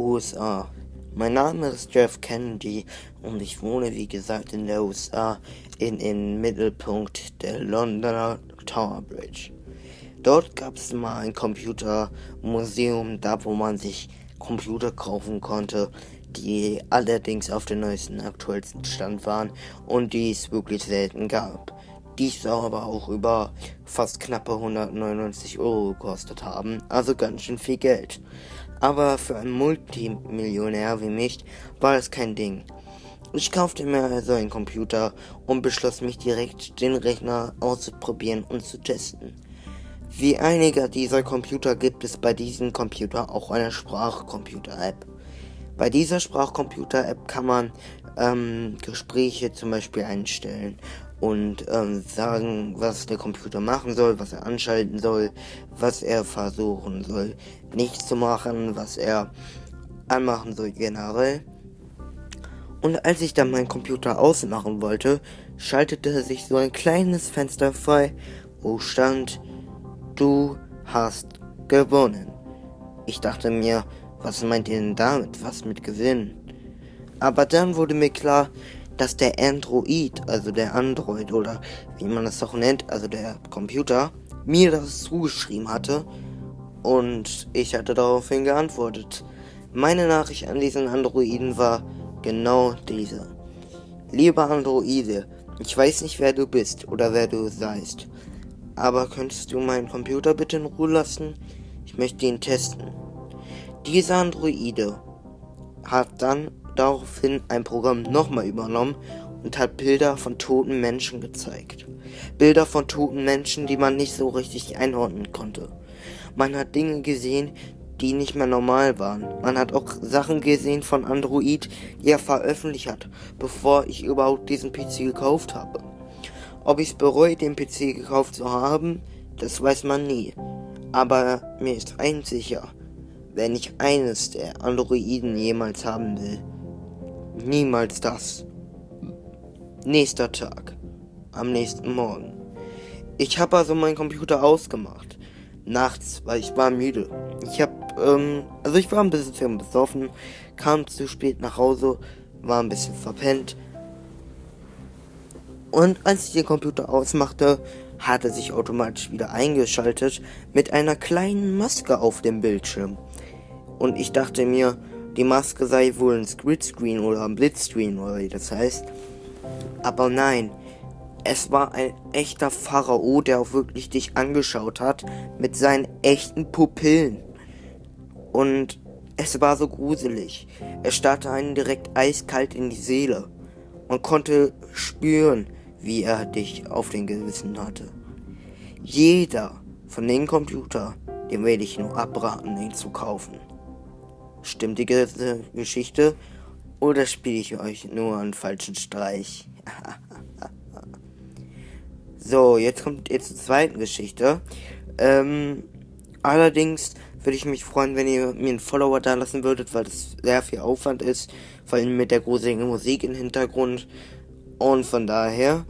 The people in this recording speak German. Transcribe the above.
USA. Mein Name ist Jeff Kennedy und ich wohne wie gesagt in der USA in den Mittelpunkt der Londoner Tower Bridge. Dort gab es mal ein Computermuseum, da wo man sich Computer kaufen konnte, die allerdings auf dem neuesten, aktuellsten Stand waren und die es wirklich selten gab. Dies aber auch über fast knappe 199 Euro gekostet haben, also ganz schön viel Geld. Aber für einen Multimillionär wie mich war das kein Ding. Ich kaufte mir also einen Computer und beschloss mich direkt, den Rechner auszuprobieren und zu testen. Wie einiger dieser Computer gibt es bei diesem Computer auch eine Sprachcomputer-App. Bei dieser Sprachcomputer-App kann man ähm, Gespräche zum Beispiel einstellen und ähm, sagen, was der Computer machen soll, was er anschalten soll, was er versuchen soll, nicht zu machen, was er anmachen soll generell. Und als ich dann meinen Computer ausmachen wollte, schaltete sich so ein kleines Fenster frei, wo stand, du hast gewonnen. Ich dachte mir, was meint ihr denn damit? Was mit Gewinnen? Aber dann wurde mir klar, dass der Android, also der Android oder wie man das auch nennt, also der Computer, mir das zugeschrieben hatte und ich hatte daraufhin geantwortet. Meine Nachricht an diesen Androiden war genau diese. Lieber Androide, ich weiß nicht, wer du bist oder wer du seist, aber könntest du meinen Computer bitte in Ruhe lassen? Ich möchte ihn testen. Dieser Androide hat dann daraufhin ein Programm nochmal übernommen und hat Bilder von toten Menschen gezeigt. Bilder von toten Menschen, die man nicht so richtig einordnen konnte. Man hat Dinge gesehen, die nicht mehr normal waren. Man hat auch Sachen gesehen von Android, die er veröffentlicht hat, bevor ich überhaupt diesen PC gekauft habe. Ob ich es bereue, den PC gekauft zu haben, das weiß man nie. Aber mir ist eins sicher, wenn ich eines der Androiden jemals haben will, Niemals das. Nächster Tag. Am nächsten Morgen. Ich habe also meinen Computer ausgemacht. Nachts, weil ich war müde. Ich habe, ähm, also ich war ein bisschen besoffen, kam zu spät nach Hause, war ein bisschen verpennt. Und als ich den Computer ausmachte, hat er sich automatisch wieder eingeschaltet mit einer kleinen Maske auf dem Bildschirm. Und ich dachte mir, die Maske sei wohl ein Squidscreen oder ein Blitzscreen oder wie das heißt. Aber nein, es war ein echter Pharao, der auch wirklich dich angeschaut hat mit seinen echten Pupillen. Und es war so gruselig. Er starrte einen direkt eiskalt in die Seele. Man konnte spüren, wie er dich auf den Gewissen hatte. Jeder von den Computer, dem werde ich nur abraten, ihn zu kaufen. Stimmt die Geschichte? Oder spiele ich euch nur einen falschen Streich? so, jetzt kommt jetzt zur zweiten Geschichte. Ähm, allerdings würde ich mich freuen, wenn ihr mir einen Follower da lassen würdet, weil das sehr viel Aufwand ist, vor allem mit der gruseligen Musik im Hintergrund. Und von daher